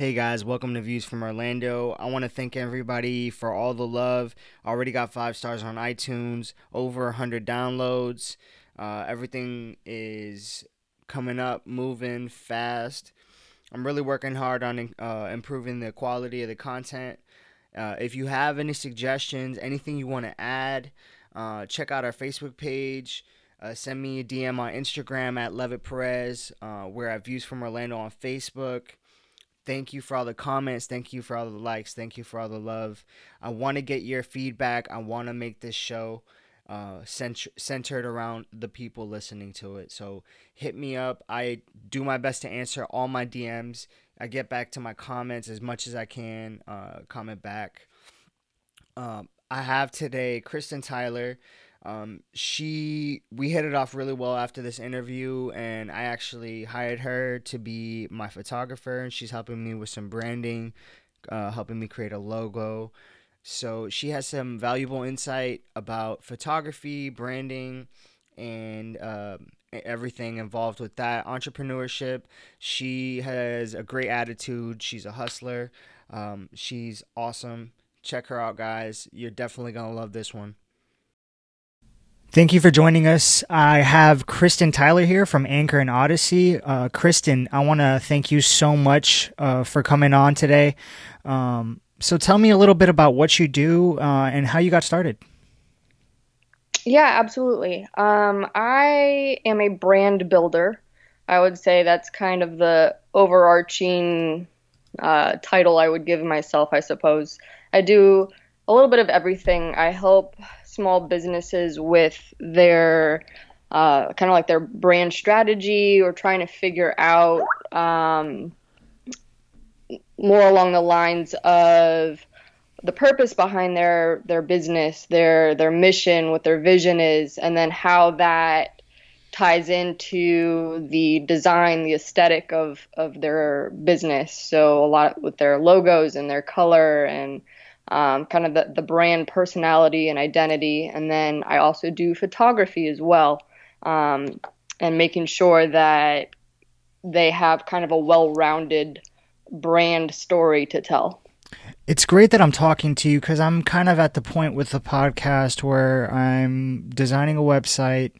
Hey guys, welcome to Views from Orlando. I want to thank everybody for all the love. Already got five stars on iTunes, over 100 downloads. Uh, everything is coming up, moving fast. I'm really working hard on uh, improving the quality of the content. Uh, if you have any suggestions, anything you want to add, uh, check out our Facebook page. Uh, send me a DM on Instagram at Levitt Perez. Uh, we're at Views from Orlando on Facebook. Thank you for all the comments. Thank you for all the likes. Thank you for all the love. I want to get your feedback. I want to make this show uh, cent- centered around the people listening to it. So hit me up. I do my best to answer all my DMs. I get back to my comments as much as I can. Uh, comment back. Um, I have today Kristen Tyler. Um, she we hit it off really well after this interview, and I actually hired her to be my photographer, and she's helping me with some branding, uh, helping me create a logo. So she has some valuable insight about photography, branding, and uh, everything involved with that entrepreneurship. She has a great attitude. She's a hustler. Um, she's awesome. Check her out, guys. You're definitely gonna love this one. Thank you for joining us. I have Kristen Tyler here from Anchor and Odyssey. Uh, Kristen, I want to thank you so much uh, for coming on today. Um, so, tell me a little bit about what you do uh, and how you got started. Yeah, absolutely. Um, I am a brand builder. I would say that's kind of the overarching uh, title I would give myself, I suppose. I do a little bit of everything. I help small businesses with their uh, kind of like their brand strategy or trying to figure out um, more along the lines of the purpose behind their their business, their their mission, what their vision is, and then how that ties into the design, the aesthetic of of their business. So a lot with their logos and their color and um, kind of the, the brand personality and identity. And then I also do photography as well, um, and making sure that they have kind of a well rounded brand story to tell. It's great that I'm talking to you because I'm kind of at the point with the podcast where I'm designing a website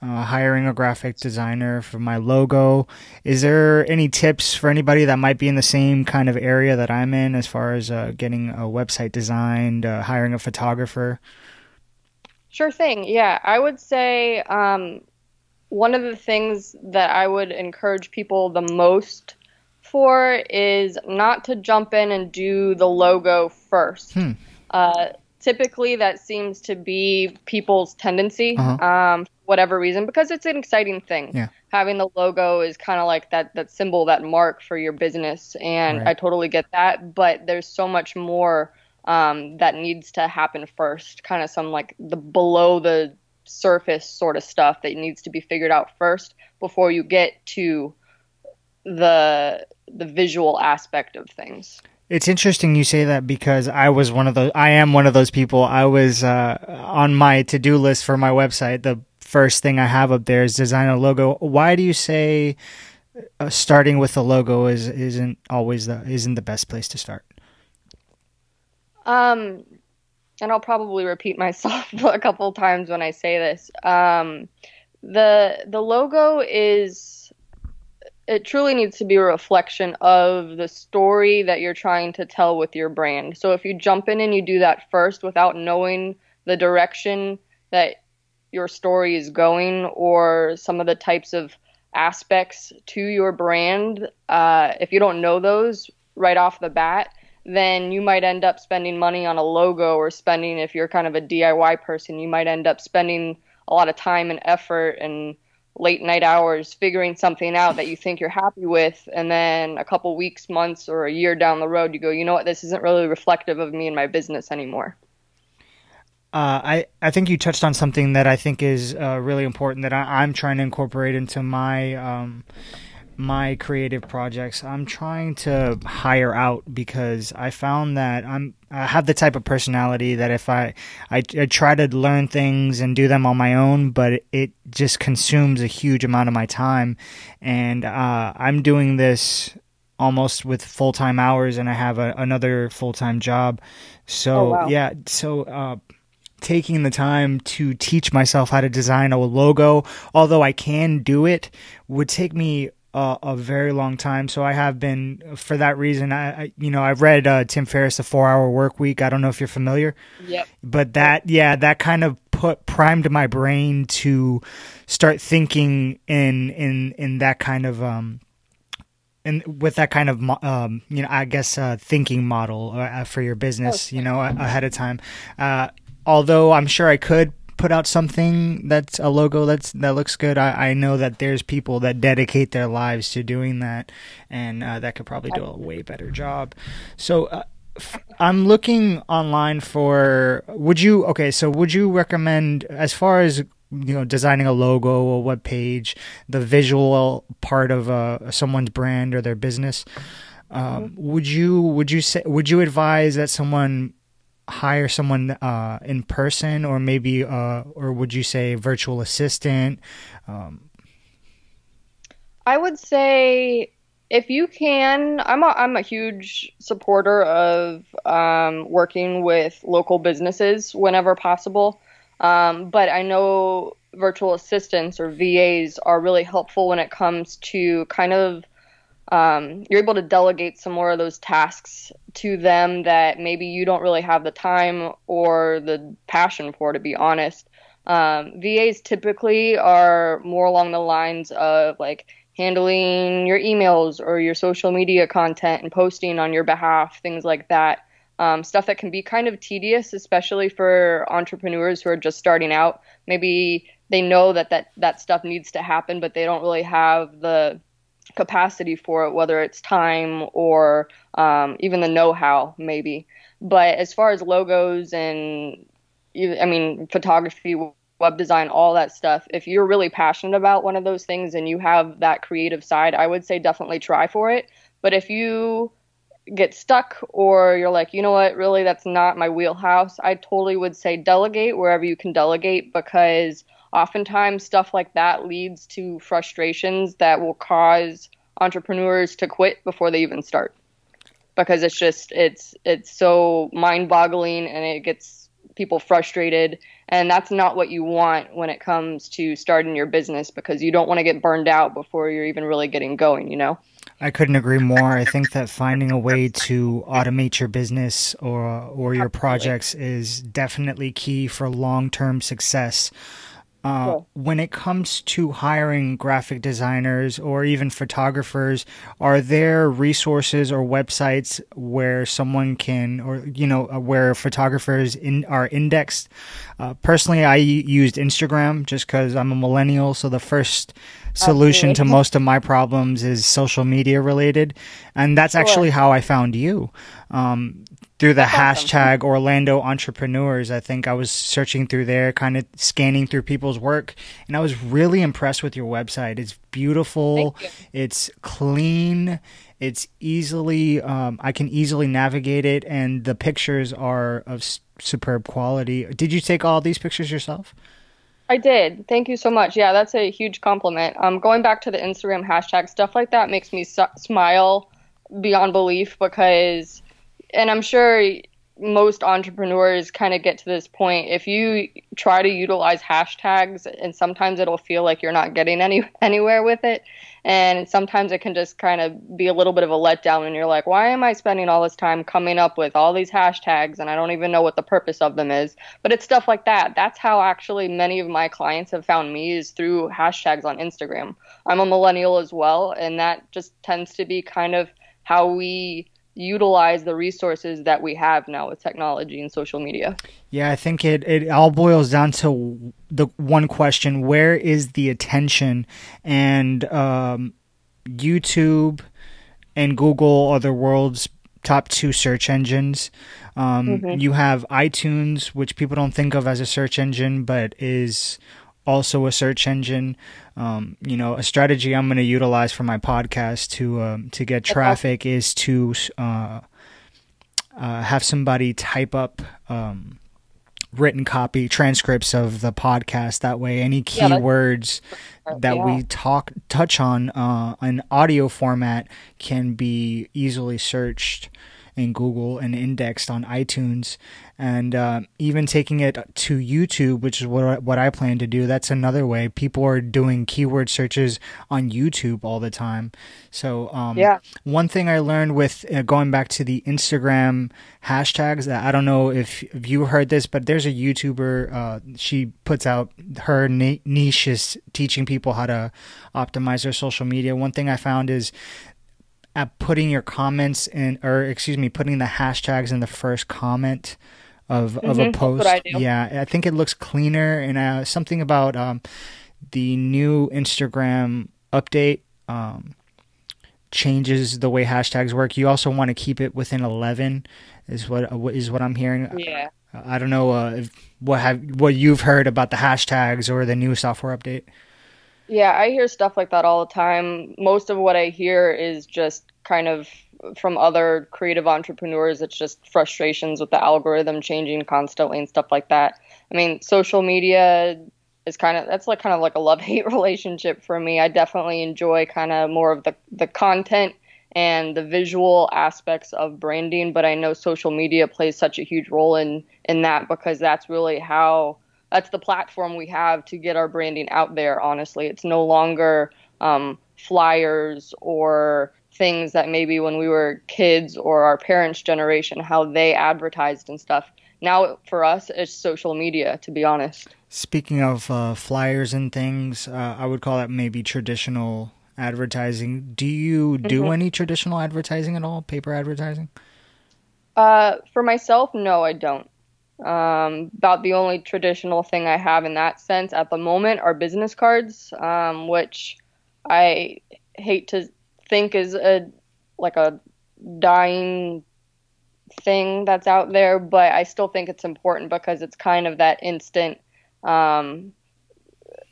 uh, hiring a graphic designer for my logo. Is there any tips for anybody that might be in the same kind of area that I'm in as far as uh, getting a website designed, uh, hiring a photographer? Sure thing. Yeah, I would say um, one of the things that I would encourage people the most for is not to jump in and do the logo first. Hmm. Uh, typically that seems to be people's tendency uh-huh. um, whatever reason because it's an exciting thing yeah. having the logo is kind of like that that symbol that mark for your business and right. i totally get that but there's so much more um, that needs to happen first kind of some like the below the surface sort of stuff that needs to be figured out first before you get to the the visual aspect of things it's interesting you say that because I was one of those. I am one of those people. I was uh, on my to do list for my website. The first thing I have up there is design a logo. Why do you say uh, starting with a logo is isn't always the isn't the best place to start? Um, and I'll probably repeat myself a couple times when I say this. Um, the the logo is it truly needs to be a reflection of the story that you're trying to tell with your brand. So if you jump in and you do that first without knowing the direction that your story is going or some of the types of aspects to your brand, uh, if you don't know those right off the bat, then you might end up spending money on a logo or spending, if you're kind of a DIY person, you might end up spending a lot of time and effort and late night hours figuring something out that you think you're happy with and then a couple weeks months or a year down the road you go you know what? This isn't really reflective of me and my business anymore. Uh, I, I think you touched on something that I think is uh, really important that I, am trying to incorporate into my um, my creative projects, I'm trying to hire out because I found that I'm I have the type of personality that if I I, I try to learn things and do them on my own, but it, it just consumes a huge amount of my time, and uh, I'm doing this almost with full time hours, and I have a, another full time job. So Oh, wow. yeah, so uh, taking the time to teach myself how to design a logo, although I can do it, would take me a, a very long time. So I have been for that reason. I, I you know I've read uh, Tim Ferriss, The Four Hour Work Week. I don't know if you're familiar Yep. but that yeah that kind of put primed my brain to start thinking in in in that kind of um and with that kind of um you know i guess uh thinking model uh, for your business you know ahead of time uh although i'm sure i could put out something that's a logo that's that looks good i i know that there's people that dedicate their lives to doing that and uh, that could probably do a way better job so uh, I'm looking online for. Would you okay? So would you recommend as far as you know designing a logo, a web page, the visual part of uh, someone's brand or their business? Um, Would you would you say would you advise that someone hire someone uh, in person or maybe uh, or would you say virtual assistant? Um, I would say if you can, I'm a, I'm a huge supporter of um, working with local businesses whenever possible. Um, but I know virtual assistants or VAs are really helpful when it comes to kind of um, you're able to delegate some more of those tasks to them that maybe you don't really have the time or the passion for, to be honest. Um, VAs typically are more along the lines of like handling your emails or your social media content and posting on your behalf, things like that. Um, stuff that can be kind of tedious, especially for entrepreneurs who are just starting out. Maybe they know that that, that stuff needs to happen, but they don't really have the capacity for it, whether it's time or um, even the know-how, maybe. But as far as logos and, I mean, photography, web design, all that stuff, if you're really passionate about one of those things and you have that creative side, I would say definitely try for it. But if you get stuck or you're like, you know what, really, that's not my wheelhouse, I totally would say delegate wherever you can delegate because oftentimes stuff like that leads to frustrations that will cause entrepreneurs to quit before they even start because it's just it's it's so mind-boggling and it gets people frustrated and that's not what you want when it comes to starting your business because you don't want to get burned out before you're even really getting going you know I couldn't agree more. I think that finding a way to automate your business or or your projects is definitely key for long-term success. Uh. When it comes to hiring graphic designers or even photographers, are there resources or websites where someone can, or you know, uh, where photographers in are indexed? Uh, personally, I used Instagram just because I'm a millennial, so the first solution to most of my problems is social media related, and that's Sure. actually how I found you. Um, through the hashtag Orlando Entrepreneurs, I think I was searching through there, kind of scanning through people's work, and I was really impressed with your website. It's beautiful, it's clean, it's easily, um, I can easily navigate it, and the pictures are of s- superb quality. Did you take all these pictures yourself? I did. Thank you so much. Yeah, that's a huge compliment. Um, going back to the Instagram hashtag stuff like that makes me su- smile beyond belief because, and I'm sure most entrepreneurs kind of get to this point. If you try to utilize hashtags, and sometimes it'll feel like you're not getting any anywhere with it, and sometimes it can just kind of be a little bit of a letdown, and you're like, why am I spending all this time coming up with all these hashtags, and I don't even know what the purpose of them is. But it's stuff like that. That's how actually many of my clients have found me is through hashtags on Instagram. I'm a millennial as well, and that just tends to be kind of how we utilize the resources that we have now with technology and social media. Yeah, I think it, it all boils down to the one question where is the attention? And um, YouTube and Google are the world's top two search engines. Um, You have iTunes, which people don't think of as a search engine, but is also a search engine. Um, you know, a strategy I'm going to utilize for my podcast to um, to get traffic is to uh, uh, have somebody type up um, written copy transcripts of the podcast. That way, any keywords yeah, that yeah. we talk touch on uh, an audio format can be easily searched in Google and indexed on iTunes, and uh, even taking it to YouTube, which is what what I plan to do. That's another way. People are doing keyword searches on YouTube all the time. So um, yeah, one thing I learned with uh, going back to the Instagram hashtags that I don't know if, if you heard this, but there's a YouTuber. Uh, she puts out her niche is teaching people how to optimize their social media. One thing I found is at putting your comments in, or excuse me, putting the hashtags in the first comment of mm-hmm, of a mm-hmm. post. I yeah, I think it looks cleaner. And uh, something about um, the new Instagram update um, changes the way hashtags work. You also want to keep it within eleven, is what is what I'm hearing. Yeah. I don't know uh, if, what have what you've heard about the hashtags or the new software update. Yeah, I hear stuff like that all the time. Most of what I hear is just kind of from other creative entrepreneurs. It's just frustrations with the algorithm changing constantly and stuff like that. I mean, social media is kind of that's like kind of like a love hate relationship for me. I definitely enjoy kind of more of the the content and the visual aspects of branding, but I know social media plays such a huge role in in that because that's really how that's the platform we have to get our branding out there. Honestly, it's no longer um, flyers or things that maybe when we were kids or our parents' generation, how they advertised and stuff. Now, for us, it's social media, to be honest. Speaking of uh, flyers and things, uh, I would call that maybe traditional advertising. Do you do mm-hmm. any traditional advertising at all? Paper advertising? Uh, for myself, no, I don't. Um, about the only traditional thing I have in that sense at the moment are business cards, um, which I hate to think is a like a dying thing that's out there, but I still think it's important because it's kind of that instant, um,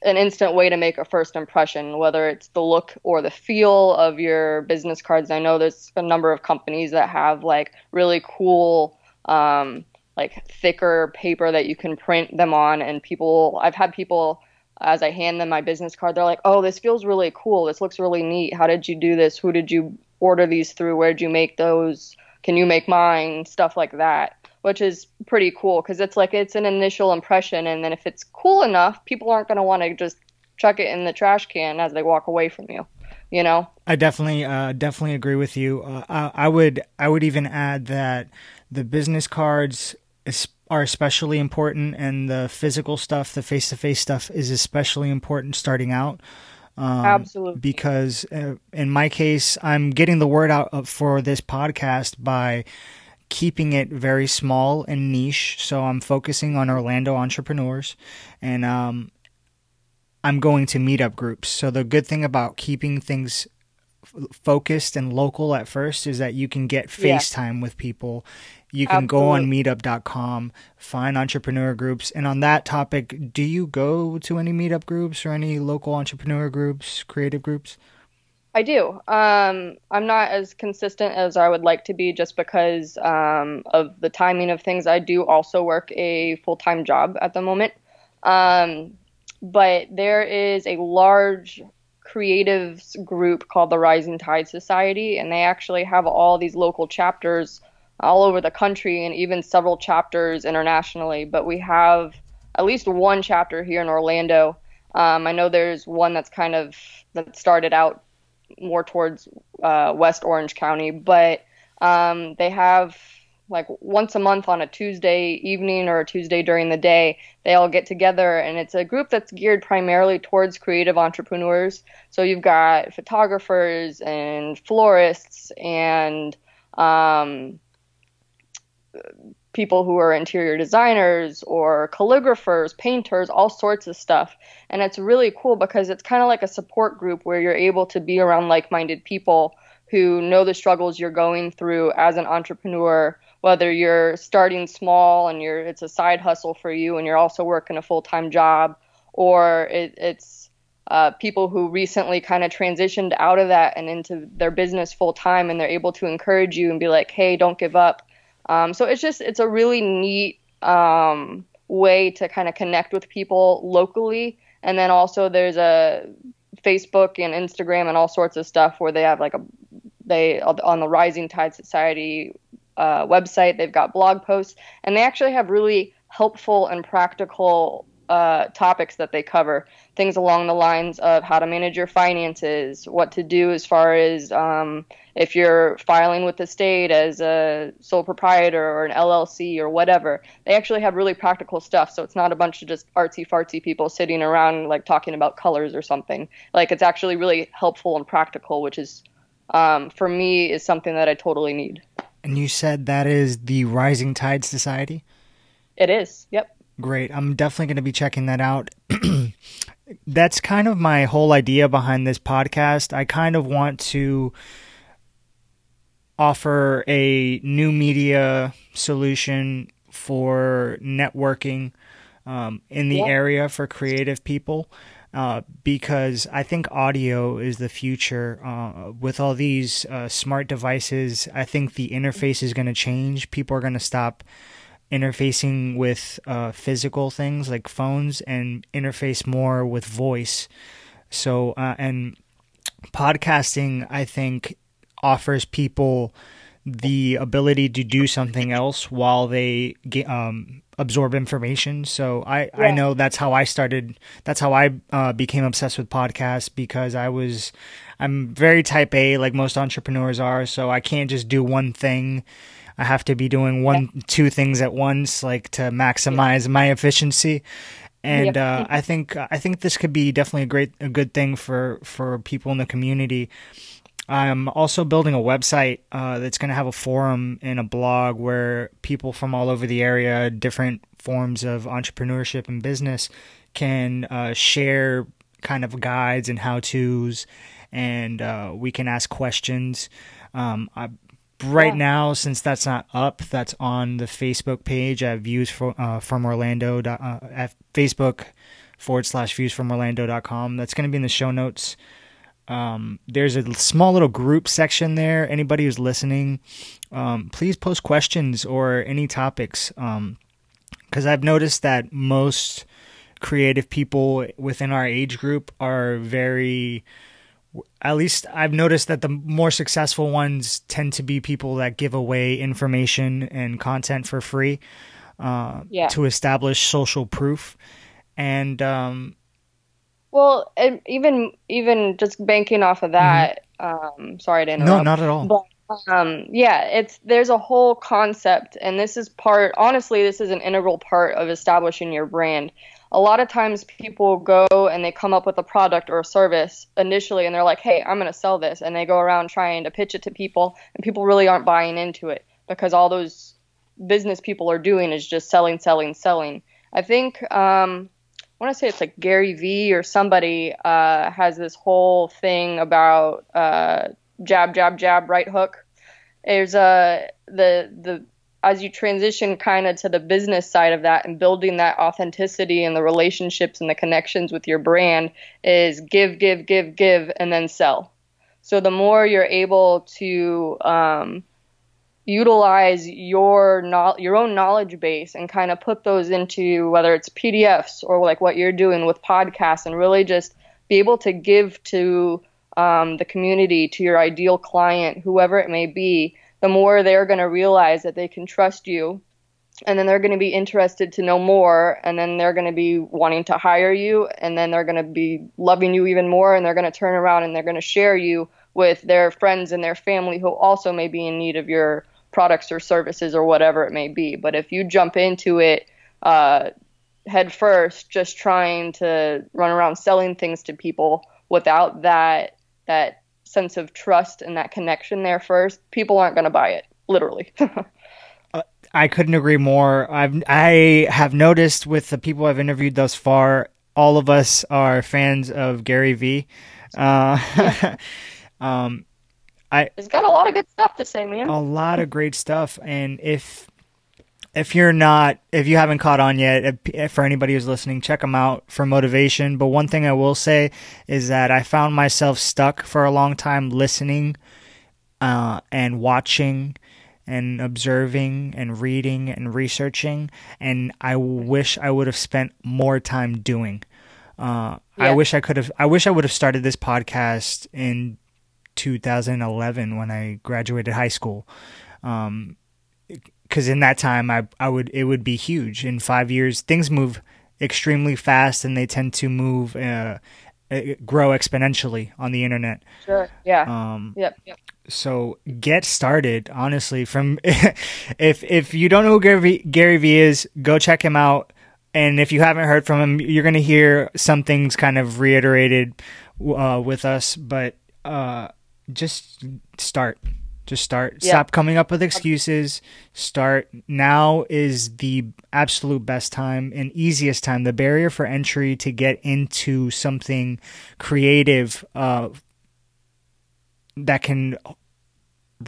an instant way to make a first impression, whether it's the look or the feel of your business cards. I know there's a number of companies that have like really cool um, like thicker paper that you can print them on and people I've had people as I hand them my business card they're like, "Oh, this feels really cool. This looks really neat. How did you do this? Who did you order these through? Where did you make those? Can you make mine?" stuff like that. Which is pretty cool because it's like it's an initial impression and then if it's cool enough, people aren't going to want to just chuck it in the trash can as they walk away from you you know i definitely uh, definitely agree with you uh, I, I, would i would even add that the business cards are especially important, and the physical stuff, the face to face stuff, is especially important starting out. Um, Absolutely. Because uh, in my case, I'm getting the word out for this podcast by keeping it very small and niche. So I'm focusing on Orlando entrepreneurs, and um, I'm going to meetup groups. So the good thing about keeping things focused and local at first is that you can get FaceTime yeah. with people you can Absolutely. go on meetup.com, find entrepreneur groups. And on that topic, do you go to any meetup groups or any local entrepreneur groups, creative groups? I do. Um, I'm not as consistent as I would like to be just because um, of the timing of things. I do also work a full time job at the moment. Um, but there is a large creatives group called the Rising Tide Society, and they actually have all these local chapters all over the country and even several chapters internationally. But we have at least one chapter here in Orlando. Um, I know there's one that's kind of that started out more towards uh, West Orange County, but um, they have like once a month on a Tuesday evening or a Tuesday during the day, they all get together and it's a group that's geared primarily towards creative entrepreneurs. So you've got photographers and florists and um, people who are interior designers or calligraphers, painters, all sorts of stuff. And it's really cool because it's kind of like a support group where you're able to be around like minded people who know the struggles you're going through as an entrepreneur whether you're starting small and you're it's a side hustle for you and you're also working a full-time job or it, it's uh, people who recently kind of transitioned out of that and into their business full time and they're able to encourage you and be like hey don't give up um, so it's just it's a really neat um, way to kind of connect with people locally. And then also there's a Facebook and Instagram and all sorts of stuff where they have like a they on the Rising Tide Society uh, website they've got blog posts and they actually have really helpful and practical uh, topics that they cover. Things along the lines of how to manage your finances, what to do as far as um, if you're filing with the state as a sole proprietor or an LLC or whatever. They actually have really practical stuff. So it's not a bunch of just artsy fartsy people sitting around like talking about colors or something. Like it's actually really helpful and practical, which is um, for me is something that I totally need. And you said that is the Rising Tide Society? It is. Yep. Great. I'm definitely going to be checking that out. That's kind of my whole idea behind this podcast. I kind of want to offer a new media solution for networking um, in the area for creative people. Uh, because I think audio is the future. Uh, with all these uh, smart devices, I think the interface is going to change. People are going to stop interfacing with uh, physical things like phones and interface more with voice. So, uh, and podcasting, I think, offers people the ability to do something else while they get, um, absorb information. So I, yeah. I know that's how I started. That's how I uh, became obsessed with podcasts because I was, I'm very type A, like most entrepreneurs are. So I can't just do one thing I have to be doing one, yeah. two things at once, like to maximize yeah. my efficiency. And uh, I think I think this could be definitely a great, a good thing for for people in the community. I'm also building a website uh, that's going to have a forum and a blog where people from all over the area, different forms of entrepreneurship and business, can uh, share kind of guides and how tos, and uh, we can ask questions. Um, I right yeah. now, since that's not up, that's on the Facebook page at views for, uh, from Orlando uh, at Facebook forward slash views from Orlando.com. That's going to be in the show notes. Um, there's a small little group section there. Anybody who's listening, um, please post questions or any topics. Um, cause I've noticed that most creative people within our age group are very, at least I've noticed that the more successful ones tend to be people that give away information and content for free uh, yeah. to establish social proof. And um, well, and even even just banking off of that. Mm-hmm. Um, sorry to interrupt. No, not at all. But, um, yeah, it's there's a whole concept, and this is part. Honestly, this is an integral part of establishing your brand a lot of times people go and they come up with a product or a service initially and they're like, hey, I'm going to sell this. And they go around trying to pitch it to people, and people really aren't buying into it because all those business people are doing is just selling, selling, selling. I think, um, want to say it's like Gary Vee or somebody uh, has this whole thing about uh, jab, jab, jab, right hook. There's a uh, the the as you transition kind of to the business side of that and building that authenticity and the relationships and the connections with your brand is give, give, give, give, and then sell. So the more you're able to um, utilize your no- your own knowledge base and kind of put those into whether it's PDFs or like what you're doing with podcasts and really just be able to give to um, the community, to your ideal client, whoever it may be, the more they're going to realize that they can trust you. And then they're going to be interested to know more and then they're going to be wanting to hire you and then they're going to be loving you even more and they're going to turn around and they're going to share you with their friends and their family who also may be in need of your products or services or whatever it may be but if you jump into it uh, head first just trying to run around selling things to people without that that sense of trust and that connection there first, people aren't going to buy it, literally. uh, I couldn't agree more. I've I have noticed with the people I've interviewed thus far, all of us are fans of Gary Vee. Uh, um, I he's got a lot of good stuff to say, man. A lot of great stuff, and if if you're not, if you haven't caught on yet, if, for anybody who's listening, check them out for motivation. But one thing I will say is that I found myself stuck for a long time listening uh, and watching and observing and reading and researching, and I wish I would have spent more time doing. Uh, I wish I could have. I wish I would have started this podcast in 2011 when I graduated high school. Um, because in that time I I would it would be huge. In five years, things move extremely fast, and they tend to move uh, grow exponentially on the internet. Sure. Yeah. Um, yep. Yep. so get started. Honestly, from if if you don't know who Gary Vee, Gary Vee is, go check him out. And if you haven't heard from him, you're gonna hear some things kind of reiterated uh, with us. But uh, just start. Just start. Yeah. Stop coming up with excuses. Start. Now is the absolute best time and easiest time. The barrier for entry to get into something creative uh, that can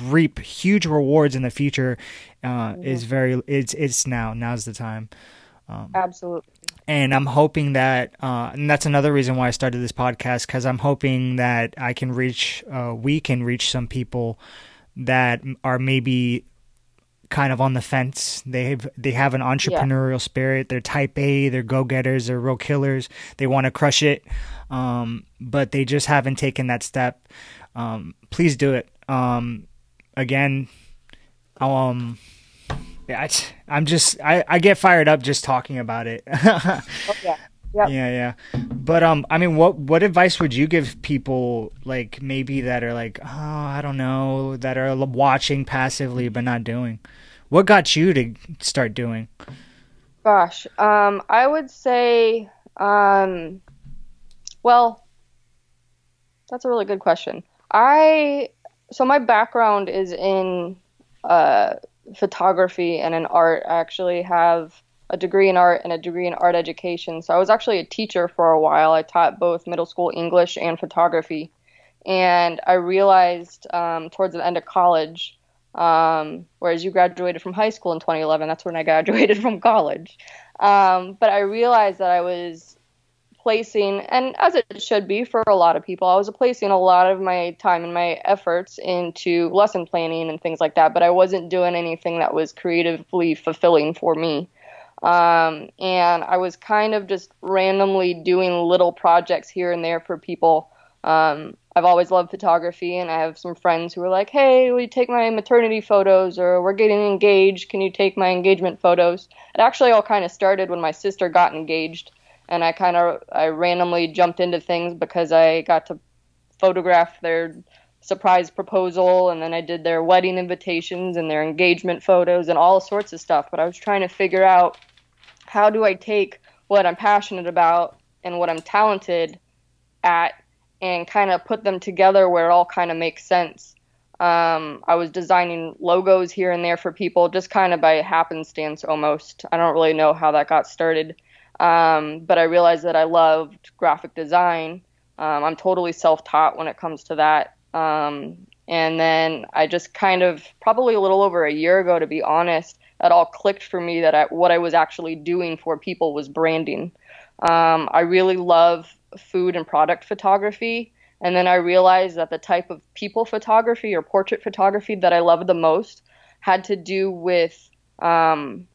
reap huge rewards in the future uh, is very it's it's now now's the time Um, Absolutely. And i'm hoping that uh, and that's another reason why i started this podcast because i'm hoping that i can reach uh, we can reach some people that are maybe kind of on the fence. They have they have an entrepreneurial spirit. They're type a they're go-getters they're real killers. They want to crush it um, but they just haven't taken that step. Um, please do it. Um, again um yeah, i'm just I, I get fired up just talking about it Oh, yeah. Yep. yeah yeah but um i mean what what advice would you give people like maybe that are like oh i don't know that are watching passively but not doing what got you to start doing Gosh, um, I would say, um, well, that's a really good question. I so my background is in uh, photography and in art. I actually have a degree in art and a degree in art education. So I was actually a teacher for a while. I taught both middle school English and photography, and I realized um, towards the end of college um, whereas you graduated from high school in 2011. That's when I graduated from college. Um, but I realized that I was placing, and as it should be for a lot of people, I was placing a lot of my time and my efforts into lesson planning and things like that. But I wasn't doing anything that was creatively fulfilling for me. Um, and I was kind of just randomly doing little projects here and there for people. Um, I've always loved photography, and I have some friends who are like, "Hey, will you take my maternity photos?" or "We're getting engaged. Can you take my engagement photos?" It actually all kind of started when my sister got engaged, and I kind of I randomly jumped into things because I got to photograph their surprise proposal, and then I did their wedding invitations and their engagement photos and all sorts of stuff. But I was trying to figure out how do I take what I'm passionate about and what I'm talented at and kind of put them together where it all kind of makes sense. Um, I was designing logos here and there for people just kind of by happenstance almost. I don't really know how that got started. Um, but I realized that I loved graphic design. Um, I'm totally self taught when it comes to that. Um, and then I just kind of, probably a little over a year ago, to be honest, it all clicked for me that I, what I was actually doing for people was branding. Um, I really love food and product photography. And then I realized that the type of people photography or portrait photography that I loved the most had to do with um,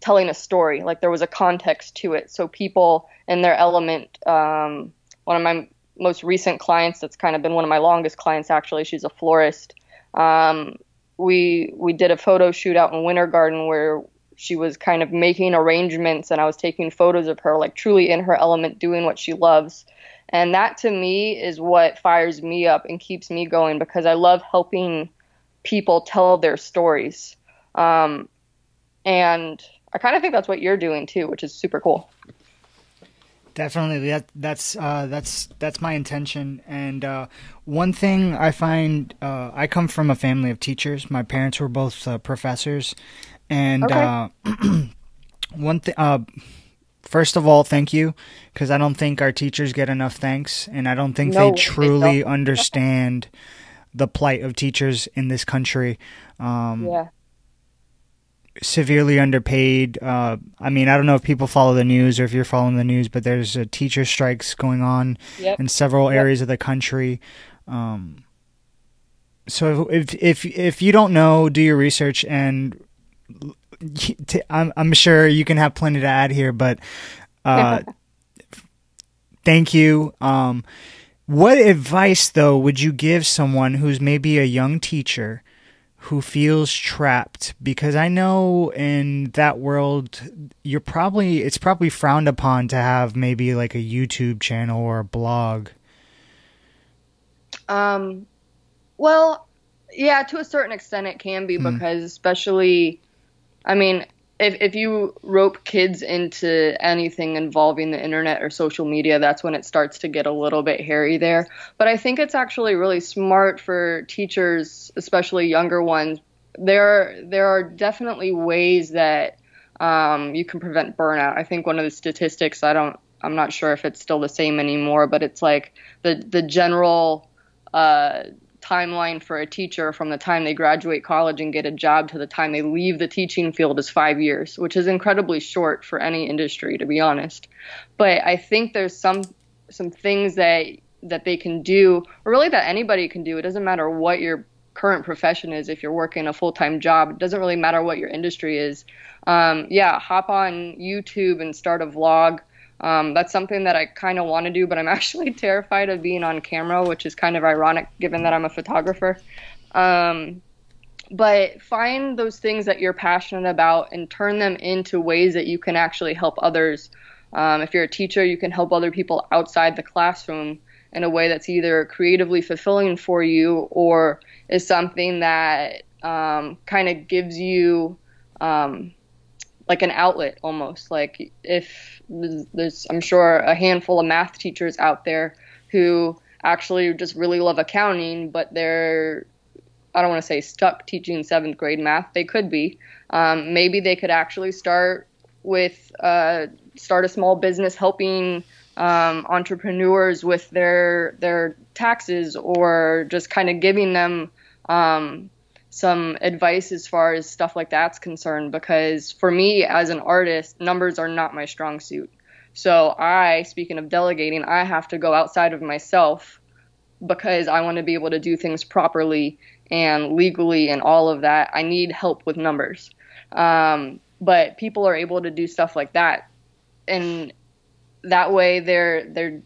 telling a story. Like there was a context to it. So people in their element. Um, one of my most recent clients, that's kind of been one of my longest clients actually. She's a florist. Um, we we did a photo shoot out in Winter Garden where she was kind of making arrangements and I was taking photos of her like truly in her element doing what she loves. And that to me is what fires me up and keeps me going because I love helping people tell their stories. Um, and I kind of think that's what you're doing too, which is super cool. Definitely, that that's uh, that's that's my intention. And uh, one thing I find, uh, I come from a family of teachers. My parents were both uh, professors, and Okay. uh, one thing. Uh, first of all, thank you, because I don't think our teachers get enough thanks, and I don't think No, they they truly don't. understand the plight of teachers in this country. Um, Yeah. Severely underpaid. Uh, I mean, I don't know if people follow the news or if you're following the news, but there's uh, teacher strikes going on Yep. in several Yep. areas of the country. Um, so if if if you don't know, do your research, and I'm I'm sure you can have plenty to add here, but uh, thank you. Um, what advice though would you give someone who's maybe a young teacher? Who feels trapped because I know in that world you're probably it's probably frowned upon to have maybe like a YouTube channel or a blog. Um well, yeah, to a certain extent it can be hmm. because especially I mean, if if you rope kids into anything involving the internet or social media, that's when it starts to get a little bit hairy there. But I think it's actually really smart for teachers, especially younger ones. There there are definitely ways that um, you can prevent burnout. I think one of the statistics I don't I'm not sure if it's still the same anymore, but it's like the the general uh, timeline for a teacher from the time they graduate college and get a job to the time they leave the teaching field is five years, which is incredibly short for any industry, to be honest. But I think there's some some things that that they can do, or really that anybody can do. It doesn't matter what your current profession is. If you're working a full time job, it doesn't really matter what your industry is. Um, yeah, hop on YouTube and start a vlog. Um, that's something that I kind of want to do, but I'm actually terrified of being on camera, which is kind of ironic given that I'm a photographer. Um, but find those things that you're passionate about and turn them into ways that you can actually help others. Um, if you're a teacher, you can help other people outside the classroom in a way that's either creatively fulfilling for you or is something that um, kind of gives you um, like an outlet almost. Like if there's, I'm sure, a handful of math teachers out there who actually just really love accounting, but they're I don't want to say stuck teaching seventh grade math. They could be. Um, maybe they could actually start with uh, start a small business helping um, entrepreneurs with their their taxes or just kind of giving them um, some advice as far as stuff like that's concerned because for me as an artist numbers are not my strong suit. So i speaking of delegating i have to go outside of myself because i want to be able to do things properly and legally and all of that. I need help with numbers. Um, but people are able to do stuff like that. And that way they're they're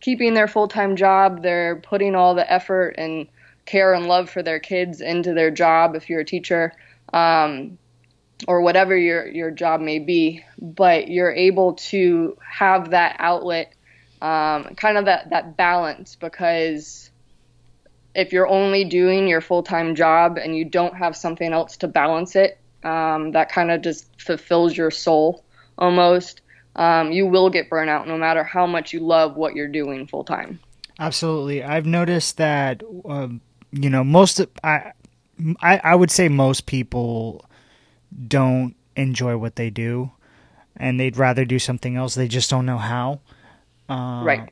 keeping their full-time job they're putting all the effort and care and love for their kids into their job if you're a teacher um, or whatever your your job may be. But you're able to have that outlet um, kind of that that balance because if you're only doing your full-time job and you don't have something else to balance it um, that kind of just fulfills your soul almost. Um, you will get burnout no matter how much you love what you're doing full time Absolutely. I've noticed that um, you know most of, I, I I would say most people don't enjoy what they do, and they'd rather do something else. They just don't know how. Uh, right.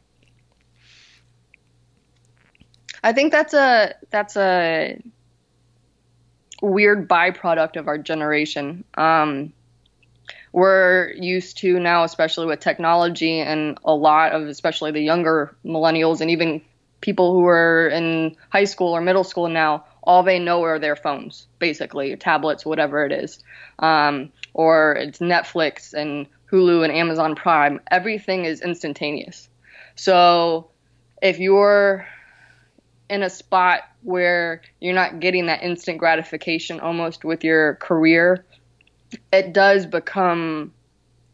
I think that's a that's a weird byproduct of our generation. Um, we're used to now, especially with technology and a lot of, especially the younger millennials and even people who are in high school or middle school now, all they know are their phones, basically, tablets, whatever it is. Um, or it's Netflix and Hulu and Amazon Prime. Everything is instantaneous. So if you're in a spot where you're not getting that instant gratification almost with your career, it does become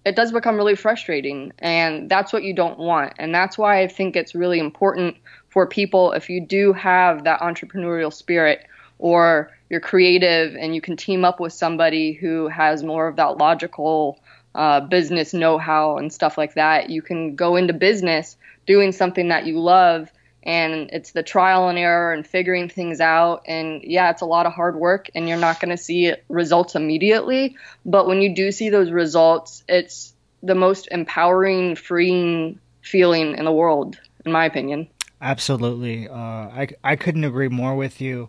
it does become really frustrating and that's what you don't want and that's why i think it's really important for people if you do have that entrepreneurial spirit or you're creative and you can team up with somebody who has more of that logical uh, business know-how and stuff like that you can go into business doing something that you love and it's the trial and error and figuring things out. And yeah it's a lot of hard work and you're not going to see results immediately. But when you do see those results it's the most empowering freeing feeling in the world in my opinion absolutely uh, I, I couldn't agree more with you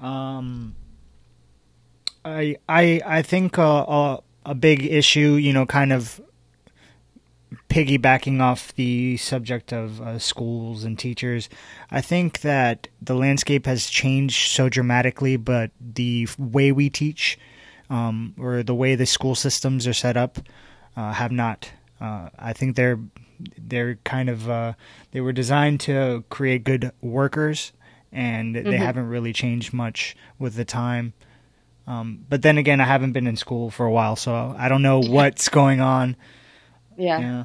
um, I, I, I think uh, a, a big issue, you know, kind of piggybacking off the subject of uh, schools and teachers, I think that the landscape has changed so dramatically, but the way we teach um, or the way the school systems are set up uh, have not. Uh, I think they're they're kind of uh, they were designed to create good workers, and mm-hmm. they haven't really changed much with the time. Um, but then again, I haven't been in school for a while, so I don't know what's going on. Yeah. yeah.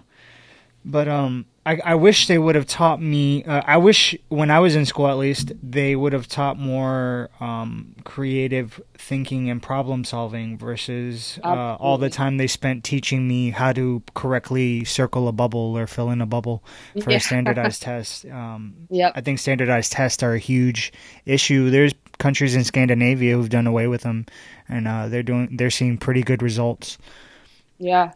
But um, I, I wish they would have taught me. Uh, I wish when I was in school, at least, they would have taught more um, creative thinking and problem solving versus uh, all the time they spent teaching me how to correctly circle a bubble or fill in a bubble for yeah. a standardized test. Um, yep. I think standardized tests are a huge issue. There's countries in Scandinavia who've done away with them, and uh, they're doing they're seeing pretty good results. Yeah,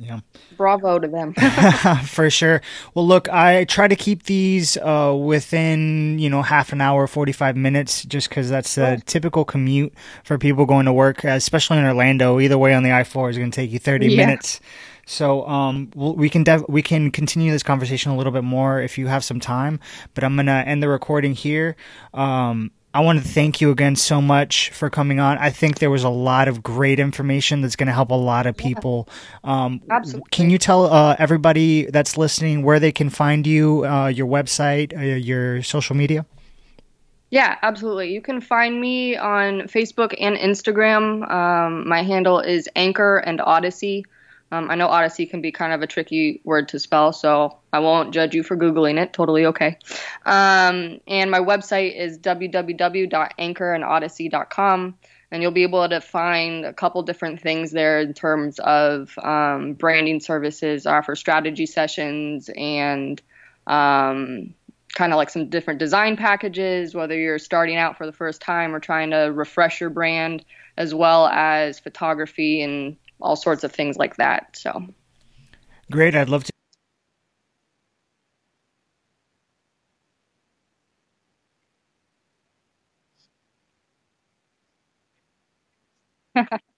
yeah. Bravo to them. For sure. Well, look, I try to keep these uh, within, you know, half an hour, 45 minutes, just because that's a typical commute for people going to work, especially in Orlando. Either way on the I 4 is going to take you 30 yeah. minutes. So um, we can def- we can continue this conversation a little bit more if you have some time. But I'm gonna end the recording here. Um, I want to thank you again so much for coming on. I think there was a lot of great information that's going to help a lot of people. Yeah, um, absolutely. Can you tell uh, everybody that's listening where they can find you, uh, your website, uh, your social media? Yeah, absolutely. You can find me on Facebook and Instagram. Um, my handle is Anchor and Odyssey. Um, I know Odyssey can be kind of a tricky word to spell, so I won't judge you for Googling it. Totally okay. Um, and my website is www.anchorandodyssey.com, and you'll be able to find a couple different things there in terms of um, branding services, I offer strategy sessions, and um, kind of like some different design packages, whether you're starting out for the first time or trying to refresh your brand, as well as photography and all sorts of things like that. So great. I'd love to.